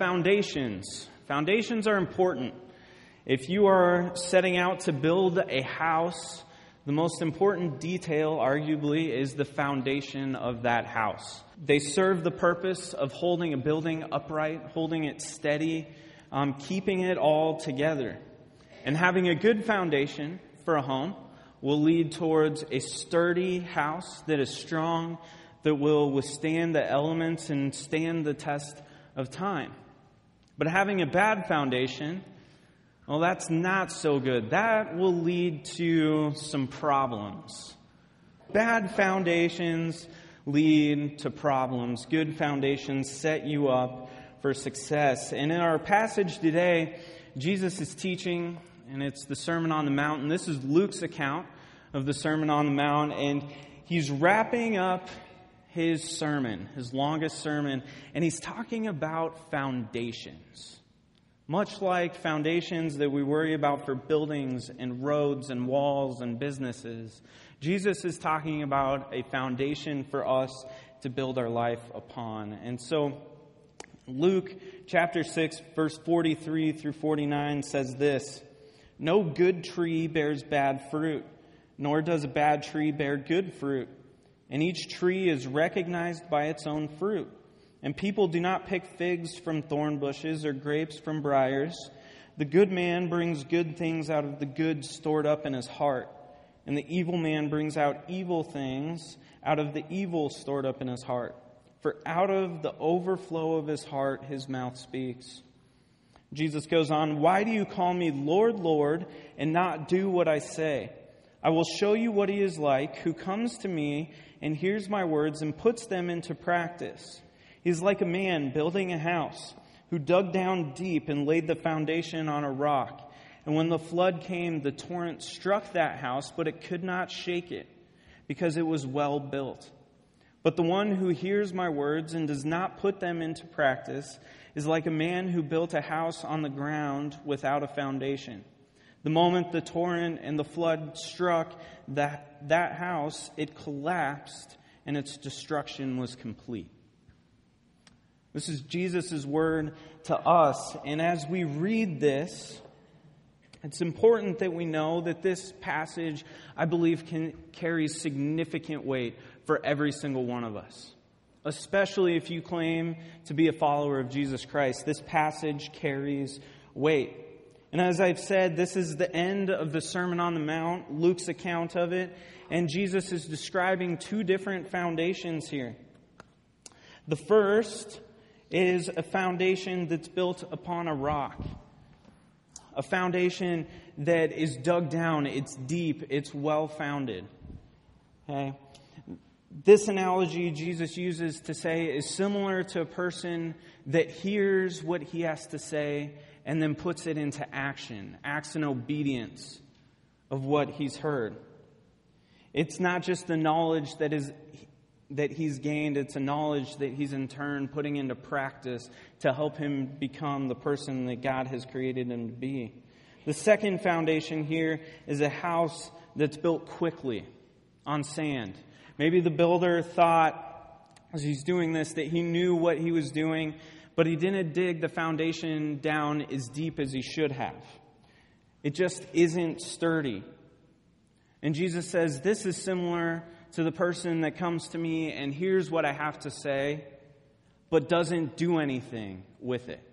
Foundations. Foundations are important. If you are setting out to build a house, the most important detail, arguably, is the foundation of that house. They serve the purpose of holding a building upright, holding it steady, um, keeping it all together. And having a good foundation for a home will lead towards a sturdy house that is strong, that will withstand the elements and stand the test of time. But having a bad foundation, well, that's not so good. That will lead to some problems. Bad foundations lead to problems. Good foundations set you up for success. And in our passage today, Jesus is teaching, and it's the Sermon on the Mount. And this is Luke's account of the Sermon on the Mount. And he's wrapping up his sermon, his longest sermon, and he's talking about foundations. Much like foundations that we worry about for buildings and roads and walls and businesses, Jesus is talking about a foundation for us to build our life upon. And so, Luke chapter 6, verse 43 through 49 says this No good tree bears bad fruit, nor does a bad tree bear good fruit. And each tree is recognized by its own fruit. And people do not pick figs from thorn bushes or grapes from briars. The good man brings good things out of the good stored up in his heart, and the evil man brings out evil things out of the evil stored up in his heart. For out of the overflow of his heart, his mouth speaks. Jesus goes on, Why do you call me Lord, Lord, and not do what I say? I will show you what he is like who comes to me and hears my words and puts them into practice. He's like a man building a house who dug down deep and laid the foundation on a rock. And when the flood came, the torrent struck that house, but it could not shake it because it was well built. But the one who hears my words and does not put them into practice is like a man who built a house on the ground without a foundation. The moment the torrent and the flood struck that, that house, it collapsed and its destruction was complete. This is Jesus' word to us. And as we read this, it's important that we know that this passage, I believe, can carry significant weight for every single one of us. Especially if you claim to be a follower of Jesus Christ. This passage carries weight. And as I've said, this is the end of the Sermon on the Mount, Luke's account of it, and Jesus is describing two different foundations here. The first is a foundation that's built upon a rock. A foundation that is dug down, it's deep, it's well founded. Okay? This analogy Jesus uses to say is similar to a person that hears what he has to say and then puts it into action, acts in obedience of what he's heard. It's not just the knowledge that is that he's gained, it's a knowledge that he's in turn putting into practice to help him become the person that God has created him to be. The second foundation here is a house that's built quickly on sand. Maybe the builder thought, as he's doing this, that he knew what he was doing, but he didn't dig the foundation down as deep as he should have. It just isn't sturdy. And Jesus says this is similar to the person that comes to me and hears what I have to say, but doesn't do anything with it.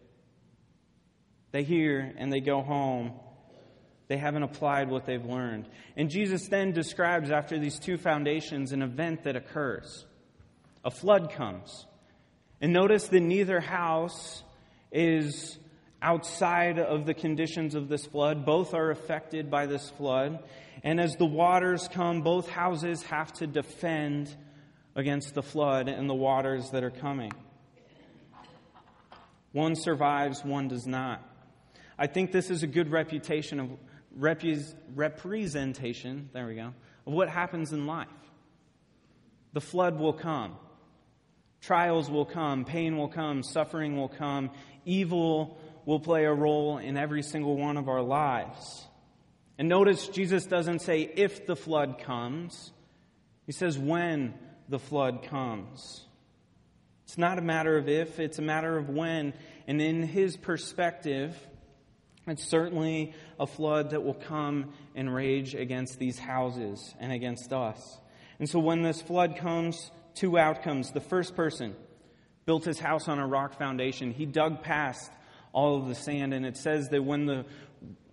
They hear and they go home. They haven't applied what they've learned. And Jesus then describes, after these two foundations, an event that occurs. A flood comes. And notice that neither house is outside of the conditions of this flood. Both are affected by this flood. And as the waters come, both houses have to defend against the flood and the waters that are coming. One survives, one does not. I think this is a good reputation of representation, there we go, of what happens in life. The flood will come. Trials will come, pain will come, suffering will come, evil will play a role in every single one of our lives. And notice Jesus doesn't say if the flood comes, he says when the flood comes. It's not a matter of if, it's a matter of when. And in his perspective, it's certainly a flood that will come and rage against these houses and against us. And so when this flood comes, two outcomes. The first person built his house on a rock foundation. He dug past all of the sand, and it says that when the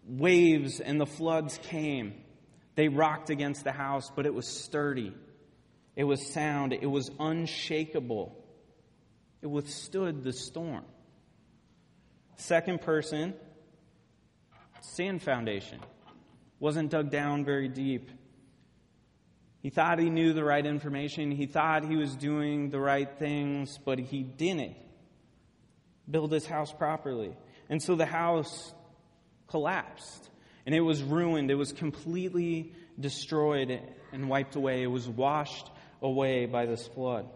waves and the floods came, they rocked against the house, but it was sturdy. It was sound. It was unshakable. It withstood the storm. Second person, sand foundation. Wasn't dug down very deep. He thought he knew the right information. He thought he was doing the right things, but he didn't build his house properly. And so the house collapsed and it was ruined. It was completely destroyed and wiped away. It was washed away by this flood.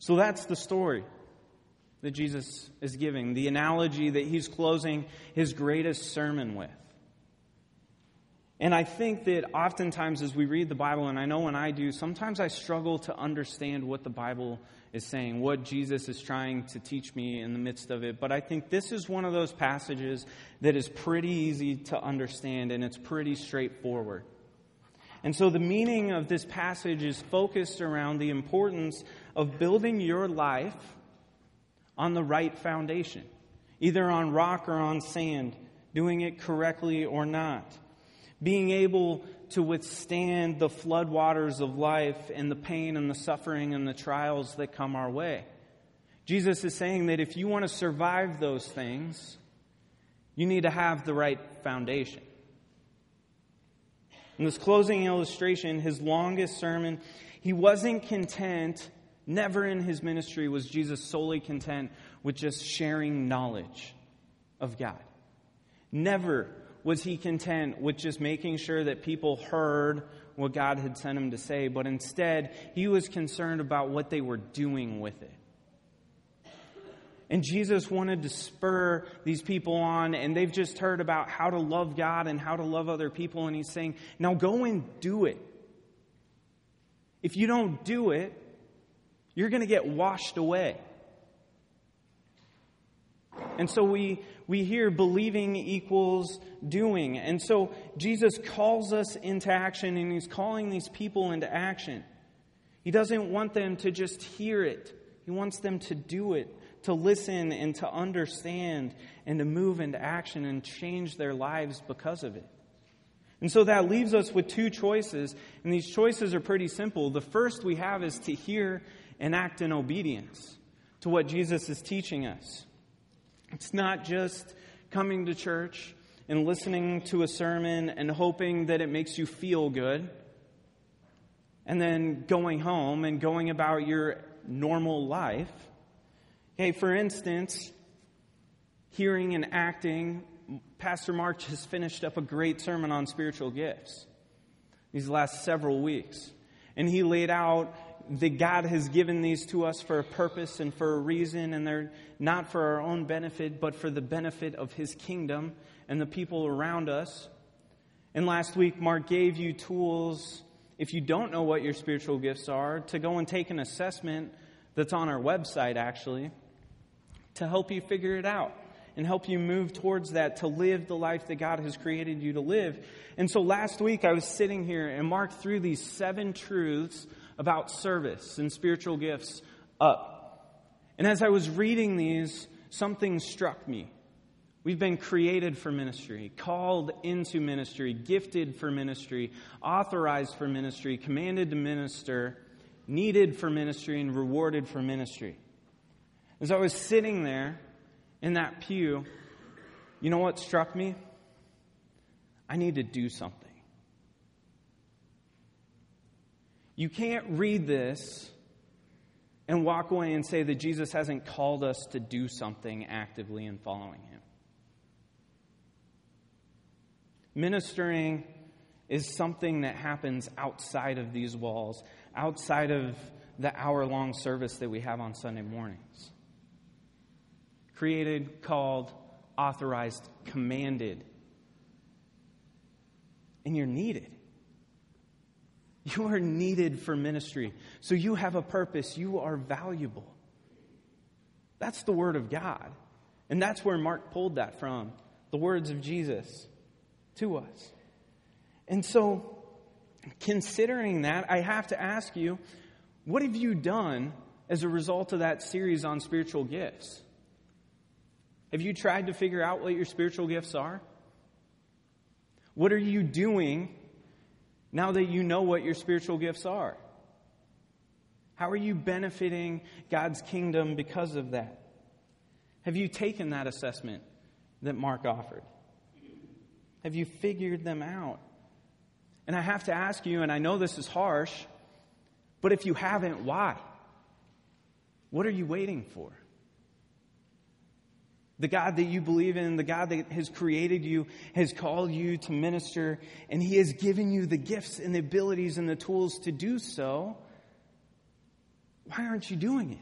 So that's the story that Jesus is giving, the analogy that he's closing his greatest sermon with. And I think that oftentimes as we read the Bible, and I know when I do, sometimes I struggle to understand what the Bible is saying, what Jesus is trying to teach me in the midst of it. But I think this is one of those passages that is pretty easy to understand and it's pretty straightforward. And so the meaning of this passage is focused around the importance of building your life on the right foundation, either on rock or on sand, doing it correctly or not being able to withstand the floodwaters of life and the pain and the suffering and the trials that come our way. Jesus is saying that if you want to survive those things, you need to have the right foundation. In this closing illustration, his longest sermon, he wasn't content, never in his ministry was Jesus solely content with just sharing knowledge of God. Never was he content with just making sure that people heard what God had sent him to say, but instead, he was concerned about what they were doing with it. And Jesus wanted to spur these people on, and they've just heard about how to love God and how to love other people, and he's saying, now go and do it. If you don't do it, you're going to get washed away. And so we, we hear believing equals doing. And so Jesus calls us into action and he's calling these people into action. He doesn't want them to just hear it, he wants them to do it, to listen and to understand and to move into action and change their lives because of it. And so that leaves us with two choices, and these choices are pretty simple. The first we have is to hear and act in obedience to what Jesus is teaching us. It's not just coming to church and listening to a sermon and hoping that it makes you feel good, and then going home and going about your normal life. Okay, for instance, hearing and acting, Pastor Mark has finished up a great sermon on spiritual gifts these last several weeks. And he laid out that God has given these to us for a purpose and for a reason, and they're not for our own benefit, but for the benefit of His kingdom and the people around us. And last week, Mark gave you tools, if you don't know what your spiritual gifts are, to go and take an assessment that's on our website, actually, to help you figure it out and help you move towards that to live the life that God has created you to live. And so last week, I was sitting here and Mark threw these seven truths about service and spiritual gifts up. And as I was reading these, something struck me. We've been created for ministry, called into ministry, gifted for ministry, authorized for ministry, commanded to minister, needed for ministry, and rewarded for ministry. As I was sitting there in that pew, you know what struck me? I need to do something. You can't read this and walk away and say that Jesus hasn't called us to do something actively in following him. Ministering is something that happens outside of these walls, outside of the hour long service that we have on Sunday mornings. Created, called, authorized, commanded. And you're needed. You are needed for ministry. So you have a purpose. You are valuable. That's the Word of God. And that's where Mark pulled that from the words of Jesus to us. And so, considering that, I have to ask you what have you done as a result of that series on spiritual gifts? Have you tried to figure out what your spiritual gifts are? What are you doing now that you know what your spiritual gifts are? How are you benefiting God's kingdom because of that? Have you taken that assessment that Mark offered? Have you figured them out? And I have to ask you, and I know this is harsh, but if you haven't, why? What are you waiting for? The God that you believe in, the God that has created you, has called you to minister, and He has given you the gifts and the abilities and the tools to do so. Why aren't you doing it?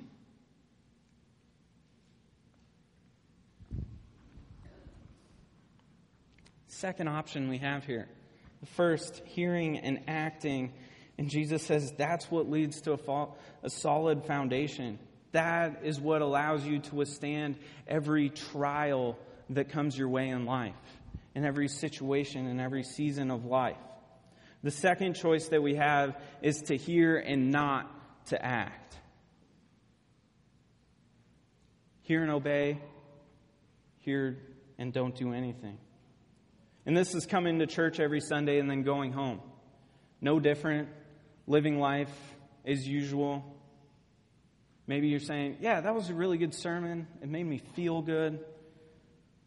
Second option we have here. The first, hearing and acting. And Jesus says that's what leads to a, fall, a solid foundation. That is what allows you to withstand every trial that comes your way in life, in every situation, in every season of life. The second choice that we have is to hear and not to act. Hear and obey, hear and don't do anything. And this is coming to church every Sunday and then going home. No different, living life as usual, Maybe you're saying, Yeah, that was a really good sermon. It made me feel good.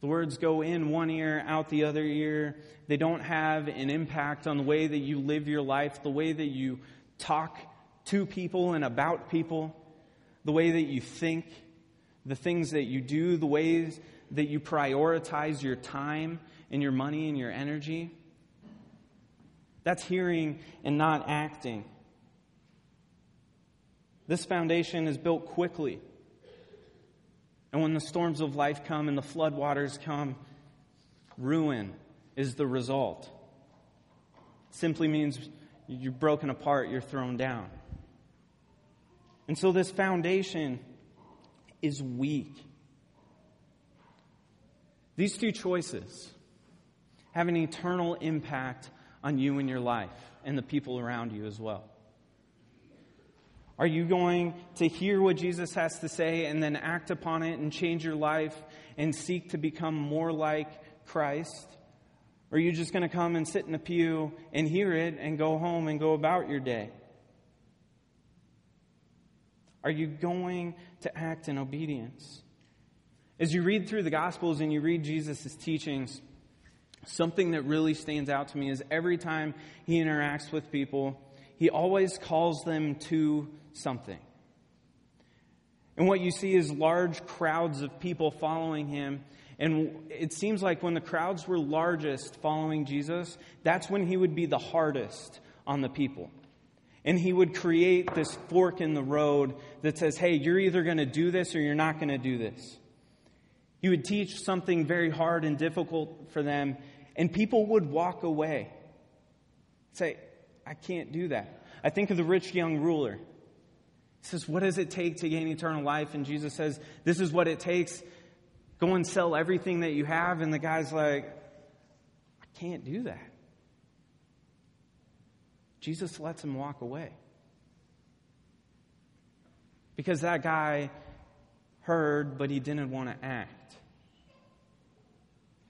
The words go in one ear, out the other ear. They don't have an impact on the way that you live your life, the way that you talk to people and about people, the way that you think, the things that you do, the ways that you prioritize your time and your money and your energy. That's hearing and not acting. This foundation is built quickly. And when the storms of life come and the floodwaters come, ruin is the result. simply means you're broken apart, you're thrown down. And so this foundation is weak. These two choices have an eternal impact on you and your life and the people around you as well. Are you going to hear what Jesus has to say and then act upon it and change your life and seek to become more like Christ? Or are you just going to come and sit in a pew and hear it and go home and go about your day? Are you going to act in obedience? As you read through the Gospels and you read Jesus' teachings, something that really stands out to me is every time he interacts with people, he always calls them to something. And what you see is large crowds of people following him. And it seems like when the crowds were largest following Jesus, that's when he would be the hardest on the people. And he would create this fork in the road that says, hey, you're either going to do this or you're not going to do this. He would teach something very hard and difficult for them, and people would walk away. Say, I can't do that. I think of the rich young ruler. He says, What does it take to gain eternal life? And Jesus says, This is what it takes. Go and sell everything that you have. And the guy's like, I can't do that. Jesus lets him walk away. Because that guy heard, but he didn't want to act.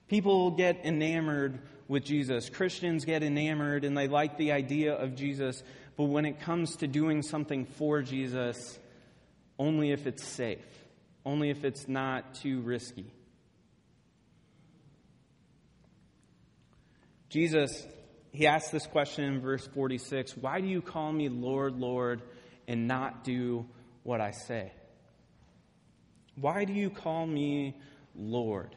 People get enamored with Jesus. Christians get enamored and they like the idea of Jesus, but when it comes to doing something for Jesus, only if it's safe, only if it's not too risky. Jesus, he asks this question in verse 46 Why do you call me Lord, Lord, and not do what I say? Why do you call me Lord?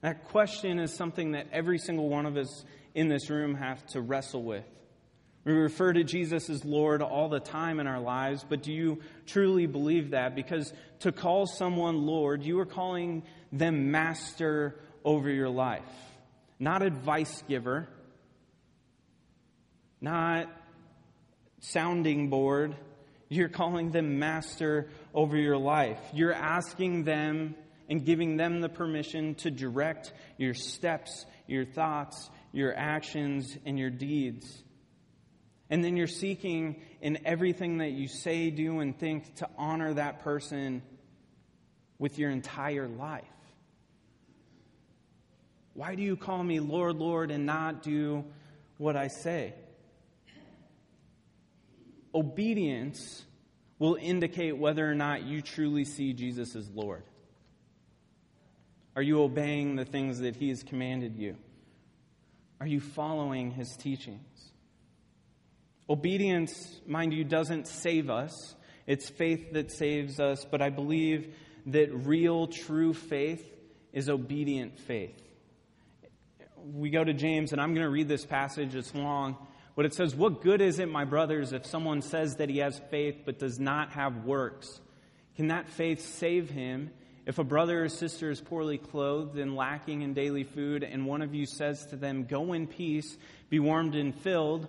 That question is something that every single one of us in this room have to wrestle with. We refer to Jesus as Lord all the time in our lives, but do you truly believe that? Because to call someone Lord, you are calling them master over your life, not advice giver, not sounding board. You're calling them master over your life. You're asking them and giving them the permission to direct your steps, your thoughts, your actions, and your deeds. And then you're seeking in everything that you say, do, and think to honor that person with your entire life. Why do you call me Lord, Lord, and not do what I say? Obedience will indicate whether or not you truly see Jesus as Lord. Are you obeying the things that He has commanded you? Are you following His teachings? Obedience, mind you, doesn't save us. It's faith that saves us, but I believe that real, true faith is obedient faith. We go to James, and I'm going to read this passage. It's long, but it says, What good is it, my brothers, if someone says that he has faith but does not have works? Can that faith save him? If a brother or sister is poorly clothed and lacking in daily food, and one of you says to them, Go in peace, be warmed and filled,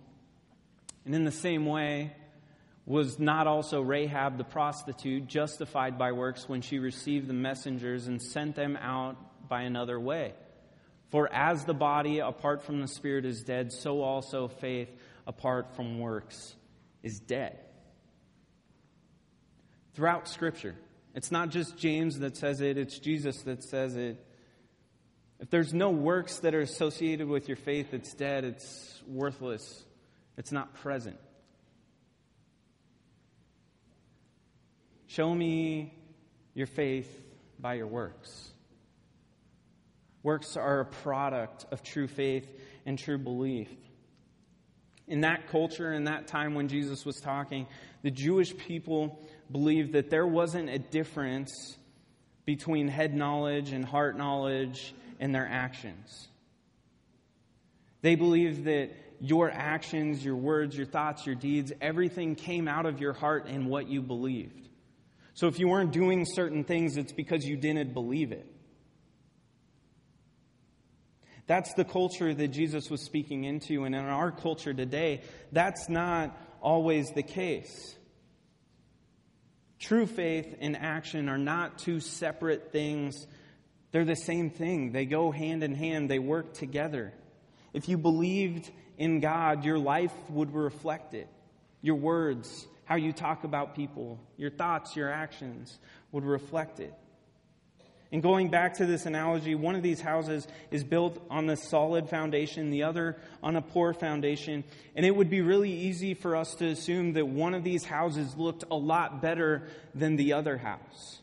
And in the same way, was not also Rahab the prostitute justified by works when she received the messengers and sent them out by another way? For as the body apart from the spirit is dead, so also faith apart from works is dead. Throughout Scripture, it's not just James that says it, it's Jesus that says it. If there's no works that are associated with your faith, it's dead, it's worthless. It's not present. Show me your faith by your works. Works are a product of true faith and true belief. In that culture, in that time when Jesus was talking, the Jewish people believed that there wasn't a difference between head knowledge and heart knowledge and their actions. They believed that your actions, your words, your thoughts, your deeds, everything came out of your heart and what you believed. So if you weren't doing certain things, it's because you didn't believe it. That's the culture that Jesus was speaking into, and in our culture today, that's not always the case. True faith and action are not two separate things. They're the same thing. They go hand in hand, they work together. If you believed in God, your life would reflect it. Your words, how you talk about people, your thoughts, your actions would reflect it. And going back to this analogy, one of these houses is built on a solid foundation, the other on a poor foundation. And it would be really easy for us to assume that one of these houses looked a lot better than the other house.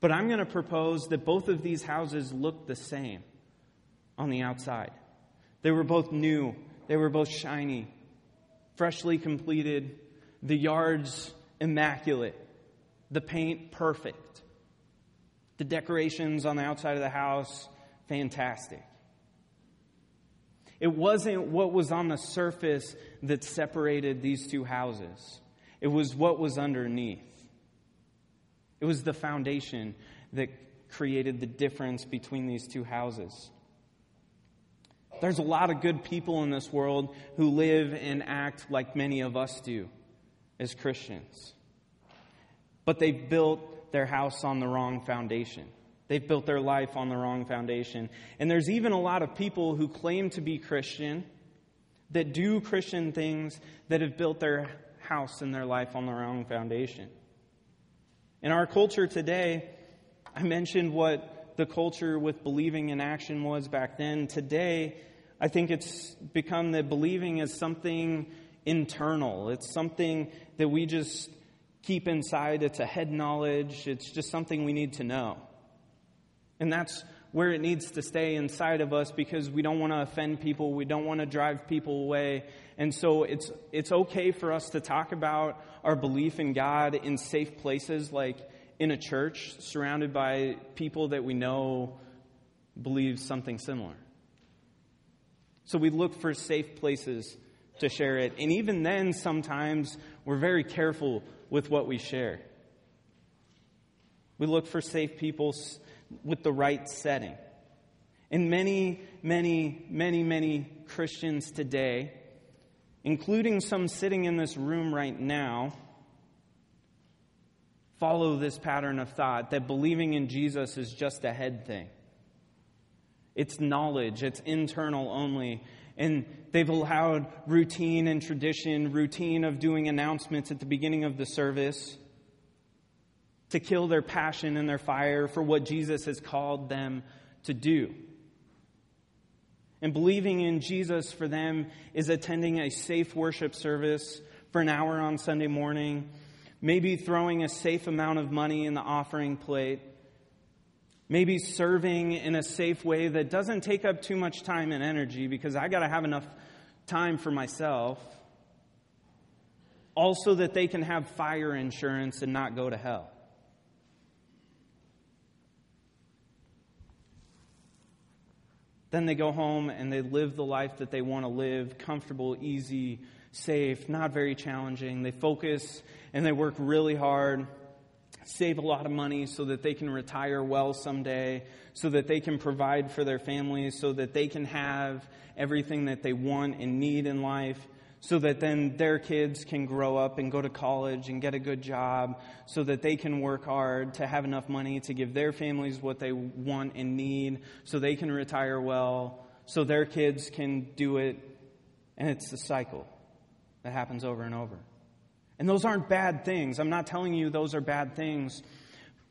But I'm going to propose that both of these houses look the same on the outside. They were both new, they were both shiny, freshly completed, the yards immaculate, the paint perfect, the decorations on the outside of the house fantastic. It wasn't what was on the surface that separated these two houses. It was what was underneath. It was the foundation that created the difference between these two houses. There's a lot of good people in this world who live and act like many of us do as Christians. But they've built their house on the wrong foundation. They've built their life on the wrong foundation. And there's even a lot of people who claim to be Christian, that do Christian things that have built their house and their life on the wrong foundation. In our culture today, I mentioned what the culture with believing in action was back then. Today, I think it's become that believing is something internal. It's something that we just keep inside. It's a head knowledge. It's just something we need to know. And that's where it needs to stay inside of us because we don't want to offend people. We don't want to drive people away. And so it's, it's okay for us to talk about our belief in God in safe places, like in a church surrounded by people that we know believe something similar. So we look for safe places to share it. And even then, sometimes we're very careful with what we share. We look for safe people with the right setting. And many, many, many, many Christians today, including some sitting in this room right now, follow this pattern of thought that believing in Jesus is just a head thing. It's knowledge, it's internal only. And they've allowed routine and tradition, routine of doing announcements at the beginning of the service, to kill their passion and their fire for what Jesus has called them to do. And believing in Jesus for them is attending a safe worship service for an hour on Sunday morning, maybe throwing a safe amount of money in the offering plate, maybe serving in a safe way that doesn't take up too much time and energy because I got to have enough time for myself. Also, that they can have fire insurance and not go to hell. Then they go home and they live the life that they want to live comfortable, easy, safe, not very challenging. They focus and they work really hard, save a lot of money so that they can retire well someday, so that they can provide for their families, so that they can have everything that they want and need in life so that then their kids can grow up and go to college and get a good job, so that they can work hard to have enough money to give their families what they want and need, so they can retire well, so their kids can do it. And it's the cycle that happens over and over. And those aren't bad things. I'm not telling you those are bad things,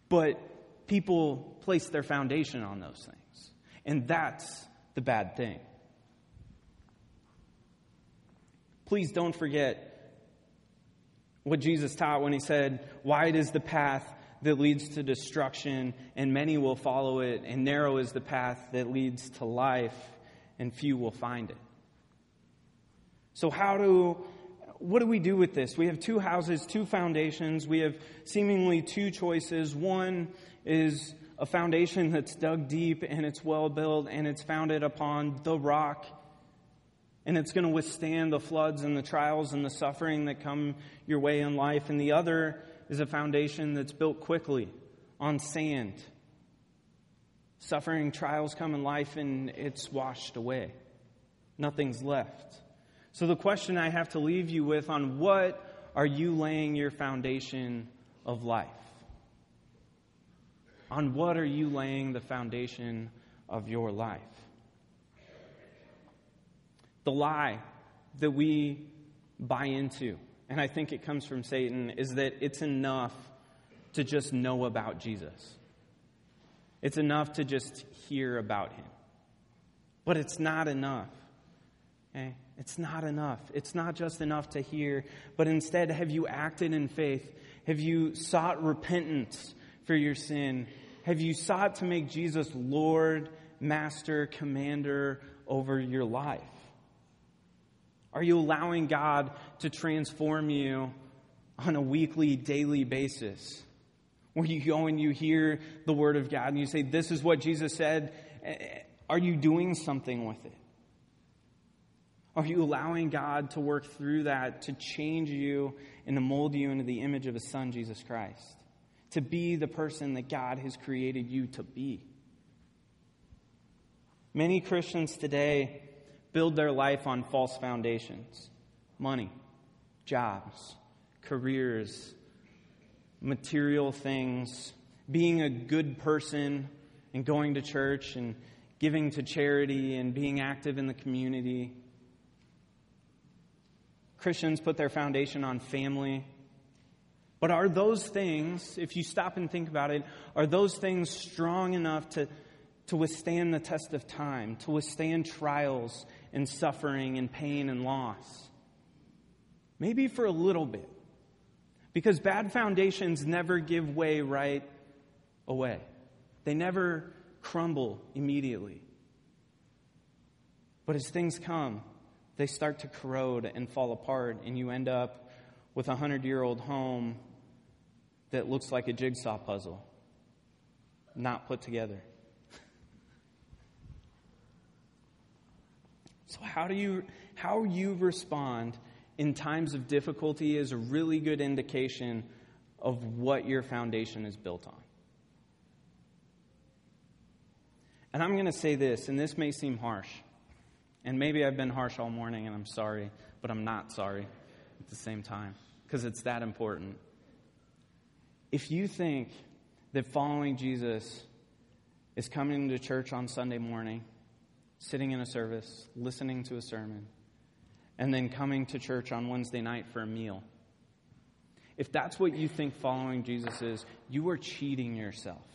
but people place their foundation on those things. And that's the bad thing. Please don't forget what Jesus taught when he said, Wide is the path that leads to destruction, and many will follow it, and narrow is the path that leads to life, and few will find it. So, how do what do we do with this? We have two houses, two foundations. We have seemingly two choices. One is a foundation that's dug deep and it's well built and it's founded upon the rock and it's going to withstand the floods and the trials and the suffering that come your way in life. And the other is a foundation that's built quickly on sand. Suffering, trials come in life, and it's washed away. Nothing's left. So, the question I have to leave you with on what are you laying your foundation of life? On what are you laying the foundation of your life? The lie that we buy into, and I think it comes from Satan, is that it's enough to just know about Jesus. It's enough to just hear about him. But it's not enough. Okay? It's not enough. It's not just enough to hear, but instead, have you acted in faith? Have you sought repentance for your sin? Have you sought to make Jesus Lord, Master, Commander over your life? Are you allowing God to transform you on a weekly, daily basis? Where you go and you hear the Word of God and you say, This is what Jesus said. Are you doing something with it? Are you allowing God to work through that to change you and to mold you into the image of His Son, Jesus Christ? To be the person that God has created you to be. Many Christians today build their life on false foundations money, jobs, careers, material things, being a good person and going to church and giving to charity and being active in the community. Christians put their foundation on family. But are those things, if you stop and think about it, are those things strong enough to, to withstand the test of time, to withstand trials and suffering and pain and loss? Maybe for a little bit. Because bad foundations never give way right away, they never crumble immediately. But as things come, they start to corrode and fall apart, and you end up with a hundred year old home that looks like a jigsaw puzzle, not put together. so, how do you, how you respond in times of difficulty is a really good indication of what your foundation is built on. And I'm going to say this, and this may seem harsh. And maybe I've been harsh all morning, and I'm sorry, but I'm not sorry at the same time because it's that important. If you think that following Jesus is coming to church on Sunday morning, sitting in a service, listening to a sermon, and then coming to church on Wednesday night for a meal. If that's what you think following Jesus is, you are cheating yourself.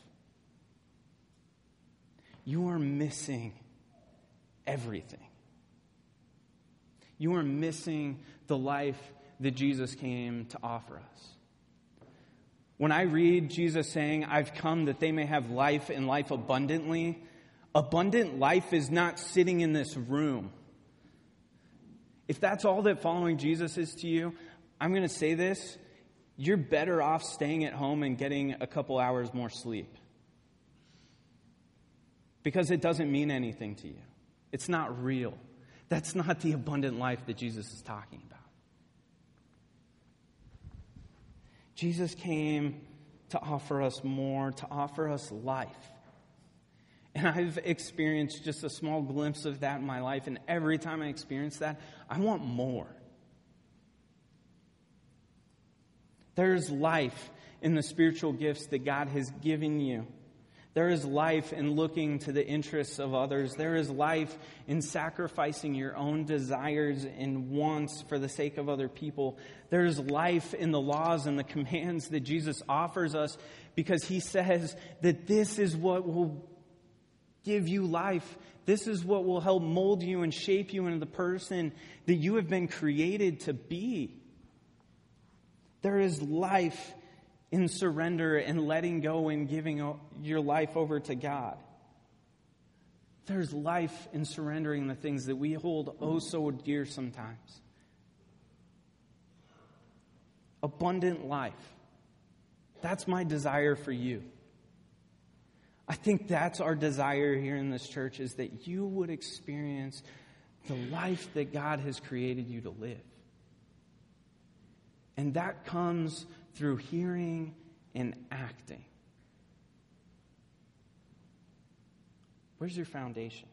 You are missing everything. You are missing the life that Jesus came to offer us. When I read Jesus saying, I've come that they may have life and life abundantly, abundant life is not sitting in this room. If that's all that following Jesus is to you, I'm going to say this you're better off staying at home and getting a couple hours more sleep. Because it doesn't mean anything to you, it's not real. That's not the abundant life that Jesus is talking about. Jesus came to offer us more, to offer us life. And I've experienced just a small glimpse of that in my life. And every time I experience that, I want more. There's life in the spiritual gifts that God has given you. There is life in looking to the interests of others. There is life in sacrificing your own desires and wants for the sake of other people. There is life in the laws and the commands that Jesus offers us because he says that this is what will give you life. This is what will help mold you and shape you into the person that you have been created to be. There is life in surrender and letting go and giving your life over to God. There's life in surrendering the things that we hold oh so dear sometimes. Abundant life. That's my desire for you. I think that's our desire here in this church is that you would experience the life that God has created you to live. And that comes through hearing and acting. Where's your foundation?